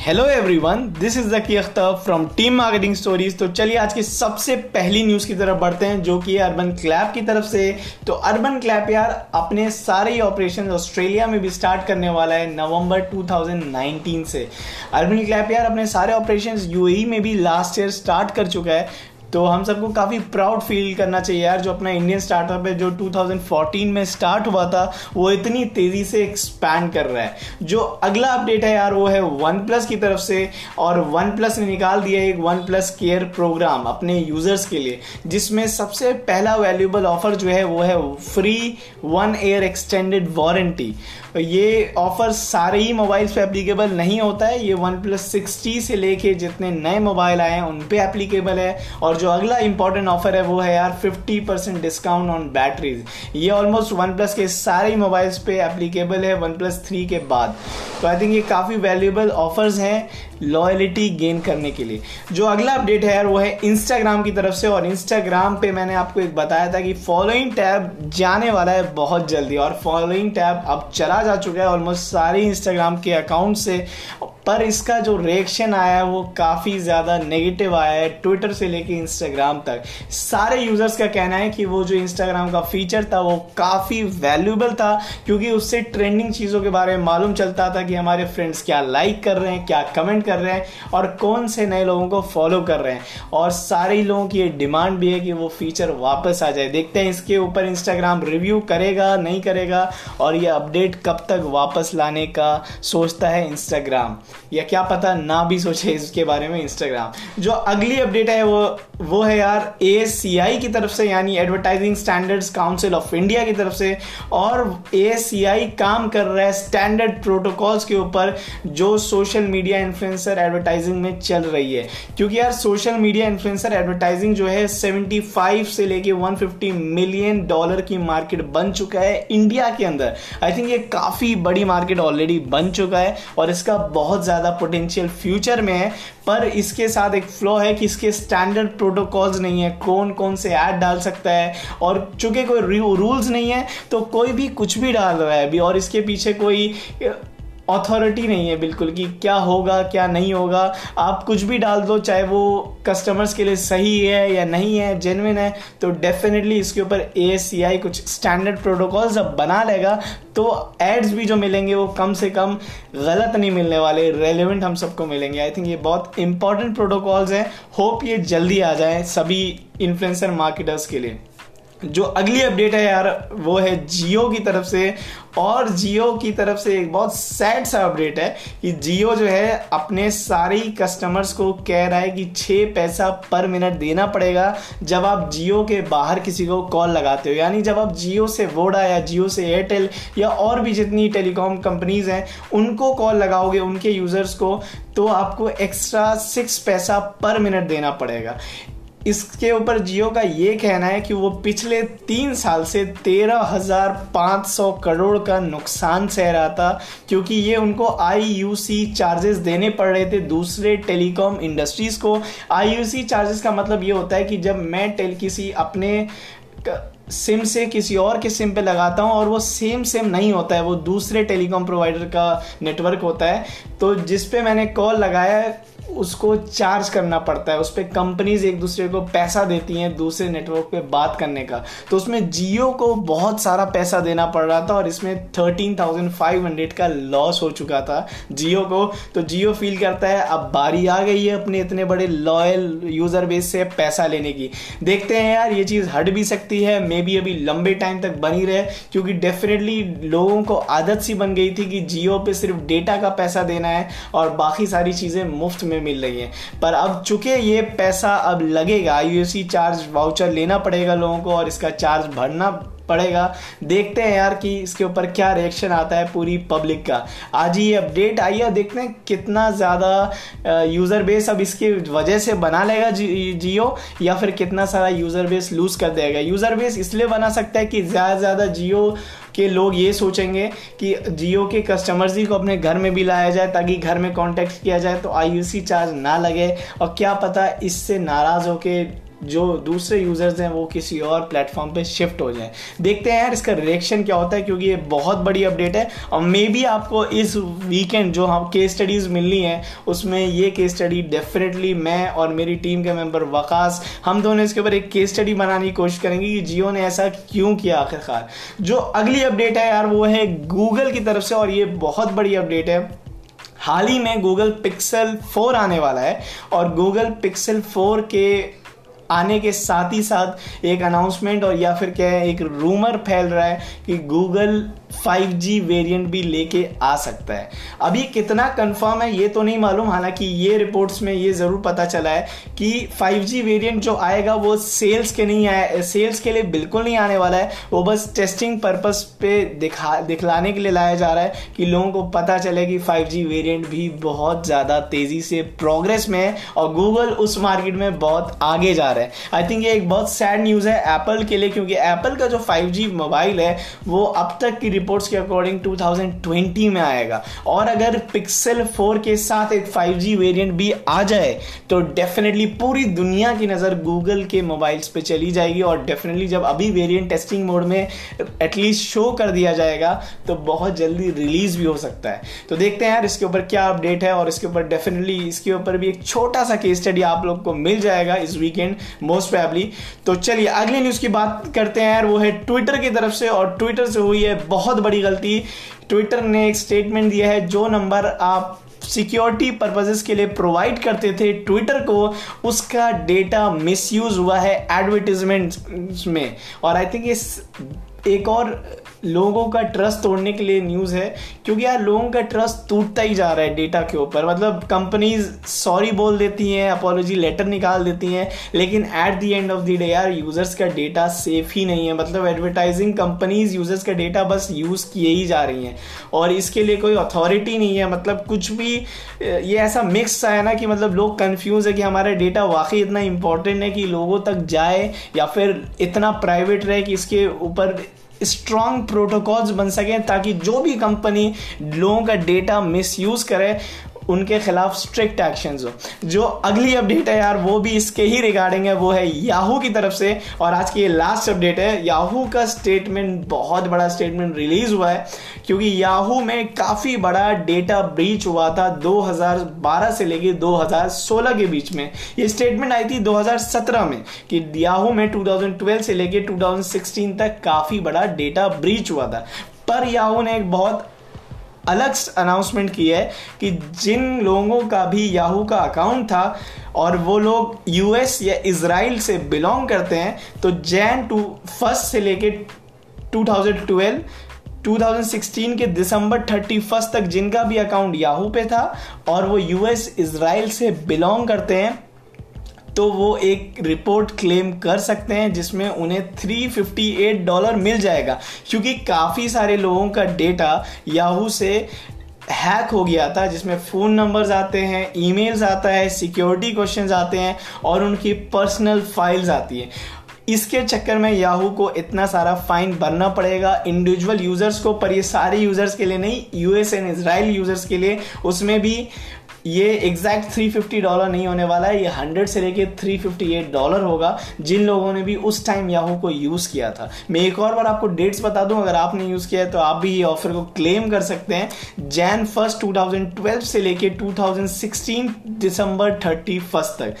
Hello everyone this is Zaki Akhtar from team marketing stories तो चलिए आज की सबसे पहली न्यूज़ की तरफ़ बढ़ते हैं, जो कि अर्बन क्लैप की तरफ़ से। तो अर्बन क्लैप यार, अपने सारे ऑपरेशन ऑस्ट्रेलिया में भी स्टार्ट करने वाला है नवंबर 2019 से। अर्बन क्लैप यार, अपने सारे ऑपरेशन यूएई में भी लास्ट ईयर स्टार्ट कर चुका है। तो हम सबको काफ़ी प्राउड फील करना चाहिए यार, जो अपना इंडियन स्टार्टअप है, जो 2014 में स्टार्ट हुआ था, वो इतनी तेज़ी से एक्सपैंड कर रहा है। जो अगला अपडेट है यार, वो है वन प्लस की तरफ़ से, और वन प्लस ने निकाल दिया एक वन प्लस केयर प्रोग्राम अपने यूज़र्स के लिए, जिसमें सबसे पहला वैल्यूबल ऑफ़र जो है, वो है free one year extended warranty ये ऑफ़र सारे ही मोबाइल्स पे एप्लीकेबल नहीं होता है, ये वन प्लस सिक्सटी से लेके जितने नए मोबाइल आए हैं, उन पर एप्लीकेबल है, और जो अगला इंपॉर्टेंट ऑफ़र है वो है यार fifty percent discount on batteries ये ऑलमोस्ट वन प्लस के सारे मोबाइल्स पे एप्लीकेबल है वन प्लस थ्री के बाद. तो आई थिंक ये काफ़ी वैल्यूएबल ऑफर्स हैं लॉयलिटी गेन करने के लिए. जो अगला अपडेट है यार वो है इंस्टाग्राम की तरफ़ से और इंस्टाग्राम पे मैंने आपको एक बताया था कि फॉलोइंग टैब जाने वाला है बहुत जल्दी और फॉलोइंग टैब अब चला जा चुका है ऑलमोस्ट सारे इंस्टाग्राम के अकाउंट से. पर इसका जो रिएक्शन आया है, वो काफ़ी ज़्यादा नेगेटिव आया है ट्विटर से लेके इंस्टाग्राम तक। सारे यूज़र्स का कहना है कि वो जो इंस्टाग्राम का फीचर था, वो काफ़ी वैल्यूबल था, क्योंकि उससे ट्रेंडिंग चीज़ों के बारे में मालूम चलता था कि हमारे फ्रेंड्स क्या लाइक कर रहे हैं, क्या कमेंट कर रहे हैं और कौन से नए लोगों को फॉलो कर रहे हैं। और सारे लोगों की ये डिमांड भी है कि वो फीचर वापस आ जाए। देखते हैं इसके ऊपर इंस्टाग्राम रिव्यू करेगा, नहीं करेगा और ये अपडेट कब तक वापस लाने का सोचता है इंस्टाग्राम या क्या पता ना भी सोचे इसके बारे में इंस्टाग्राम जो अगली अपडेट है वो वो है यार ए की तरफ़ से, यानी advertising standards council of India की तरफ़ से, और ए काम कर रहा है स्टैंडर्ड प्रोटोकॉल्स के ऊपर, जो सोशल मीडिया इन्फ्लुएंसर एडवर्टाइजिंग में चल रही है। क्योंकि यार सोशल मीडिया इन्फ्लुएंसर एडवर्टाइजिंग जो है 75 से लेके 150 मिलियन डॉलर की मार्केट बन चुका है इंडिया के अंदर। आई थिंक ये काफ़ी बड़ी मार्केट ऑलरेडी बन चुका है, और इसका बहुत ज़्यादा पोटेंशियल फ्यूचर में है, पर इसके साथ एक फ्लो है कि इसके स्टैंडर्ड प्रोटोकॉल्स नहीं है, कौन कौन से ऐड डाल सकता है, और चूँकि कोई रूल्स नहीं है तो कोई भी कुछ भी डाल रहा है अभी, और इसके पीछे कोई अथॉरिटी नहीं है बिल्कुल कि क्या होगा, क्या नहीं होगा। आप कुछ भी डाल दो, चाहे वो कस्टमर्स के लिए सही है या नहीं है जेनविन है तो डेफिनेटली इसके ऊपर ए कुछ स्टैंडर्ड प्रोटोकॉल्स अब बना लेगा। तो एड्स भी जो मिलेंगे वो कम से कम गलत नहीं मिलने वाले रेलिवेंट हम सबको मिलेंगे। आई थिंक ये बहुत इंपॉर्टेंट प्रोटोकॉल्स हैं। होप ये जल्दी आ जाए सभी इन्फ्लुएंसर मार्केटर्स के लिए। जो अगली अपडेट है यार, वो है जियो की तरफ़ से। और जियो की तरफ़ से एक बहुत सैड सा अपडेट है कि जियो जो है अपने सारे कस्टमर्स को कह रहा है कि छः पैसा पर मिनट देना पड़ेगा जब आप जियो के बाहर किसी को कॉल लगाते हो। यानी जब आप जियो से वोडा या जियो से एयरटेल या और भी जितनी टेलीकॉम कंपनीज़ हैं, उनको कॉल लगाओगे, उनके यूज़र्स को तो आपको एक्स्ट्रा सिक्स पैसा पर मिनट देना पड़ेगा। इसके ऊपर जियो का ये कहना है कि वो पिछले तीन साल से तेरह हज़ार पाँच सौ करोड़ का नुकसान सह रहा था, क्योंकि ये उनको आई यू सी चार्जेस देने पड़ रहे थे दूसरे टेलीकॉम इंडस्ट्रीज़ को। आई यू सी चार्जेस का मतलब ये होता है कि जब मैं टेल किसी अपने सिम से किसी और के सिम पे लगाता हूँ और वो सेम सिम नहीं होता है, वो दूसरे टेलीकॉम प्रोवाइडर का नेटवर्क होता है। तो जिस पे मैंने कॉल लगाया है, उसको चार्ज करना पड़ता है। उस पर कंपनीज़ एक दूसरे को पैसा देती हैं दूसरे नेटवर्क पे बात करने का। तो उसमें जियो को बहुत सारा पैसा देना पड़ रहा था और इसमें थर्टीन थाउज़ेंड फाइव हंड्रेड का लॉस हो चुका था जियो को। तो जियो फील करता है, अब बारी आ गई है अपने इतने बड़े लॉयल यूज़र बेस से पैसा लेने की। देखते हैं यार, ये चीज़ हट भी सकती है मे बी अभी लंबे टाइम तक बनी रहे क्योंकि डेफिनेटली लोगों को आदत सी बन गई थी कि जियो पे सिर्फ़ डेटा का पैसा देना है और बाकी सारी चीज़ें मुफ़्त में मिल रही हैं। पर अब चूँकि ये पैसा अब लगेगा यूएससी चार्ज वाउचर लेना पड़ेगा लोगों को और इसका चार्ज भरना पड़ेगा। देखते हैं यार कि इसके ऊपर क्या रिएक्शन आता है पूरी पब्लिक का। आज ही ये अपडेट आई है, देखते हैं कितना ज़्यादा यूज़र बेस अब इसकी वजह से बना लेगा जियो, या फिर कितना सारा यूज़र बेस लूज कर देगा। यूज़र बेस इसलिए बना सकता है कि ज़्यादा से ज़्यादा जियो के लोग ये सोचेंगे कि जियो के कस्टमर्स ही को अपने घर में भी लाया जाए, ताकि घर में कांटेक्ट किया जाए तो आई चार्ज ना लगे। और क्या पता इससे नाराज़ होके जो दूसरे यूज़र्स हैं, वो किसी और प्लेटफॉर्म पे शिफ्ट हो जाए। देखते हैं यार इसका रिएक्शन क्या होता है, क्योंकि ये बहुत बड़ी अपडेट है। और मे बी आपको इस वीकेंड जो हम केस स्टडीज़ मिलनी है, उसमें ये केस स्टडी डेफिनेटली मैं और मेरी टीम के मेंबर वकास, हम दोनों इसके ऊपर एक केस स्टडी बनाने की कोशिश करेंगे कि जियो ने ऐसा क्यों किया आखिरकार। जो अगली अपडेट है यार, वो है गूगल की तरफ़ से, और ये बहुत बड़ी अपडेट है। हाल ही में गूगल पिक्सल 4 आने वाला है, और गूगल पिक्सल 4 के आने के साथ ही साथ एक अनाउंसमेंट और या फिर क्या है, एक रूमर फैल रहा है कि गूगल 5G वेरिएंट भी लेके आ सकता है। अभी कितना कंफर्म है, ये तो नहीं मालूम। हालाँकि ये रिपोर्ट्स में ये ज़रूर पता चला है कि 5G वेरिएंट जो आएगा, वो सेल्स के नहीं आए सेल्स के लिए बिल्कुल नहीं आने वाला है। वो बस टेस्टिंग पर्पस पे दिखा, दिखलाने के लिए लाया जा रहा है कि लोगों को पता चले कि 5G वेरिएंट भी बहुत ज़्यादा तेज़ी से प्रोग्रेस में है और गूगल उस मार्केट में बहुत आगे जा रहा है। आई थिंक ये एक बहुत सैड न्यूज़ है एप्पल के लिए, क्योंकि एप्पल का जो फाइव मोबाइल है, वो अब तक की रिपोर्ट्स के अकॉर्डिंग 2020 में आएगा। और अगर पिक्सल 4 के साथ एक 5G वेरिएंट भी आ जाए तो डेफिनेटली पूरी दुनिया की नज़र गूगल के मोबाइल्स पे चली जाएगी और डेफिनेटली जब अभी वेरिएंट टेस्टिंग मोड में एटलीस्ट शो कर दिया जाएगा तो बहुत जल्दी रिलीज़ भी हो सकता है। तो देखते हैं यार, इसके ऊपर क्या अपडेट है और इसके ऊपर डेफिनेटली इसके ऊपर भी एक छोटा सा केस स्टडी आप लोग को मिल जाएगा इस वीकेंड मोस्ट फैबली तो चलिए, अगली न्यूज़ की बात करते हैं वो है ट्विटर की तरफ़ से और ट्विटर से हुई है बहुत बड़ी गलती। ट्विटर ने एक स्टेटमेंट दिया है, जो नंबर आप सिक्योरिटी पर्पजेस के लिए प्रोवाइड करते थे ट्विटर को, उसका डेटा मिसयूज हुआ है एडवर्टीजमेंट में। और आई थिंक इस एक और लोगों का ट्रस्ट तोड़ने के लिए न्यूज़ है, क्योंकि यार लोगों का ट्रस्ट टूटता ही जा रहा है डेटा के ऊपर। मतलब कंपनीज़ सॉरी बोल देती हैं अपोलॉजी लेटर निकाल देती हैं, लेकिन at the end of the day यार यूज़र्स का डेटा सेफ़ ही नहीं है। मतलब एडवर्टाइजिंग कंपनीज़ यूज़र्स का डेटा बस यूज़ किए ही जा रही हैं। और इसके लिए कोई अथॉरिटी नहीं है। मतलब कुछ भी, ये ऐसा मिक्स सा है ना कि मतलब लोग कन्फ्यूज़ है कि हमारा डेटा वाकई इतना इंपॉर्टेंट है कि लोगों तक जाए या फिर इतना प्राइवेट रहे कि इसके ऊपर स्ट्रॉन्ग प्रोटोकॉल्स बन सकें ताकि जो भी कंपनी लोगों का डेटा मिसयूज़ करे, उनके खिलाफ स्ट्रिक्ट एक्शन हो। जो अगली अपडेट है यार, वो भी इसके ही रिगार्डिंग है, वो है याहू की तरफ़ से। और आज की ये लास्ट अपडेट है याहू का स्टेटमेंट बहुत बड़ा स्टेटमेंट रिलीज़ हुआ है। क्योंकि याहू में काफ़ी बड़ा डेटा ब्रीच हुआ था 2012 से लेके 2016 के बीच में। ये स्टेटमेंट आई थी 2017 में कि याहू में 2012 से लेके 2016 तक काफ़ी बड़ा डेटा ब्रीच हुआ था। पर याहू ने एक बहुत अलग अनाउंसमेंट की है कि जिन लोगों का भी याहू का अकाउंट था और वो लोग यूएस या इसराइल से बिलोंग करते हैं तो जैन टू फ़र्स्ट से लेके 2012 2016 के दिसंबर 31 तक जिनका भी अकाउंट याहू पे था और वो यूएस इसराइल से बिलोंग करते हैं तो वो एक रिपोर्ट क्लेम कर सकते हैं जिसमें उन्हें 358 डॉलर मिल जाएगा। क्योंकि काफ़ी सारे लोगों का डेटा याहू से हैक हो गया था, जिसमें फ़ोन नंबर्स आते हैं, ईमेल्स आता है, सिक्योरिटी क्वेश्चंस आते हैं और उनकी पर्सनल फाइल्स आती हैं। इसके चक्कर में याहू को इतना सारा फाइन भरना पड़ेगा। इंडिविजुअल यूज़र्स को, पर ये सारे यूज़र्स के लिए नहीं यूएस एंड इसराइल यूज़र्स के लिए, उसमें भी ये एग्जैक्ट 350 डॉलर नहीं होने वाला है, ये 100 से लेके 358 डॉलर होगा, जिन लोगों ने भी उस टाइम याहू को यूज़ किया था। मैं एक और बार आपको डेट्स बता दूँ, अगर आपने यूज़ किया है तो आप भी ये ऑफ़र को क्लेम कर सकते हैं। जैन फ़र्स्ट 2012 से लेके 2016 दिसंबर थर्टी फ़र्स्ट तक।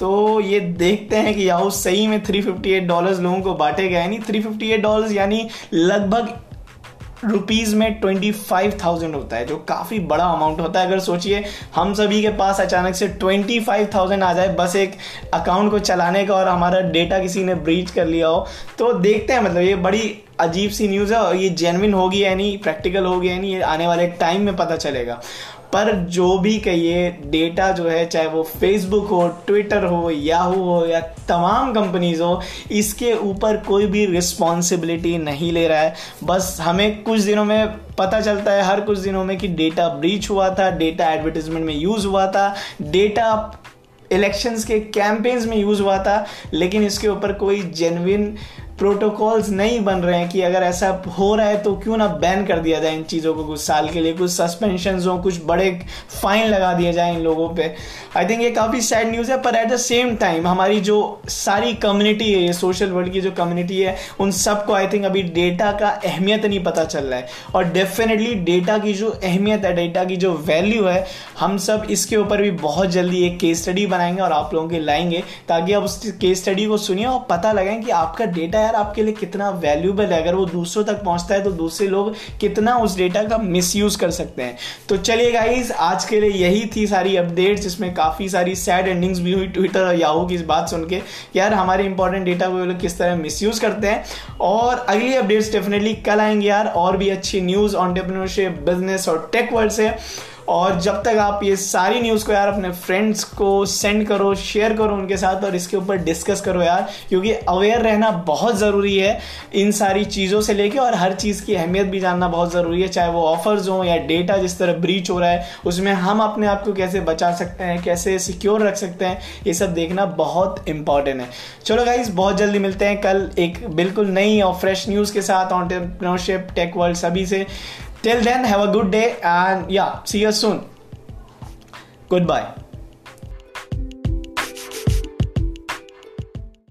तो ये देखते हैं कि याहू सही में 358 डॉलर्स लोगों को बांटे गए नहीं 358 डॉलर्स यानी लगभग रुपीज़ में ट्वेंटी फाइव थाउज़ेंड होता है, जो काफ़ी बड़ा अमाउंट होता है। अगर सोचिए, हम सभी के पास अचानक से ट्वेंटी फाइव थाउज़ेंड आ जाए बस एक अकाउंट को चलाने का और हमारा डेटा किसी ने ब्रीच कर लिया हो तो देखते हैं। मतलब ये बड़ी अजीब सी न्यूज़ है और ये जेनविन होगी या नहीं प्रैक्टिकल होगी या नहीं, ये आने वाले टाइम में पता चलेगा। पर जो भी कहिए डेटा जो है, चाहे वो फेसबुक हो ट्विटर हो याहू हो, या तमाम कंपनीज़ हो, इसके ऊपर कोई भी रिस्पॉन्सिबिलिटी नहीं ले रहा है। बस हमें कुछ दिनों में पता चलता है, हर कुछ दिनों में कि डेटा ब्रीच हुआ था डेटा एडवर्टीजमेंट में यूज़ हुआ था डेटा इलेक्शंस के कैंपेन्स में यूज़ हुआ था, लेकिन इसके ऊपर कोई जेनविन प्रोटोकॉल्स नहीं बन रहे हैं कि अगर ऐसा हो रहा है तो क्यों ना बैन कर दिया जाए इन चीज़ों को कुछ साल के लिए, कुछ सस्पेंशन हो, कुछ बड़े फाइन लगा दिए जाए इन लोगों पे। आई थिंक ये काफ़ी सैड न्यूज़ है, पर एट द सेम टाइम हमारी जो सारी कम्युनिटी है, ये सोशल वर्ल्ड की जो कम्युनिटी है, उन सबको आई थिंक अभी डेटा का अहमियत नहीं पता चल रहा है। और डेफिनेटली डेटा की जो अहमियत है डेटा की जो वैल्यू है, हम सब इसके ऊपर भी बहुत जल्दी एक केस स्टडी बनाएँगे और आप लोगों के लाएँगे, ताकि आप उस केस स्टडी को सुनिए और पता लगाएँ कि आपका डेटा यार आपके लिए कितना वैल्यूबल है। अगर वो दूसरों तक पहुँचता है तो दूसरे लोग कितना उस डेटा का मिस कर सकते हैं। तो चलिए गाइज़ आज के लिए यही थी सारी अपडेट्स जिसमें काफ़ी सारी सैड एंडिंग्स भी हुई ट्विटर और याहू की इस बात सुन के। यार हमारे इंपॉर्टेंट डेटा को लोग किस तरह मिस करते हैं। और अगली अपडेट्स डेफिनेटली कल आएँगे यार, और भी अच्छी न्यूज़ ऑन्टरप्रिनरशिप बिज़नेस और टेक वर्ल्ड से। और जब तक आप ये सारी न्यूज़ को यार अपने फ्रेंड्स को सेंड करो शेयर करो उनके साथ और इसके ऊपर डिस्कस करो यार, क्योंकि अवेयर रहना बहुत ज़रूरी है इन सारी चीज़ों से लेके और हर चीज़ की अहमियत भी जानना बहुत ज़रूरी है, चाहे वो ऑफर्स हो या डेटा जिस तरह ब्रीच हो रहा है, उसमें हम अपने आप को कैसे बचा सकते हैं, कैसे सिक्योर रख सकते हैं, ये सब देखना बहुत इंपॉर्टेंट है। चलो गाइज़ बहुत जल्दी मिलते हैं कल एक बिल्कुल नई और फ्रेश न्यूज़ के साथ ऑन्टरप्रनोरशिप टेक वर्ल्ड सभी से। Till then, have a good day and yeah, see you soon. Goodbye.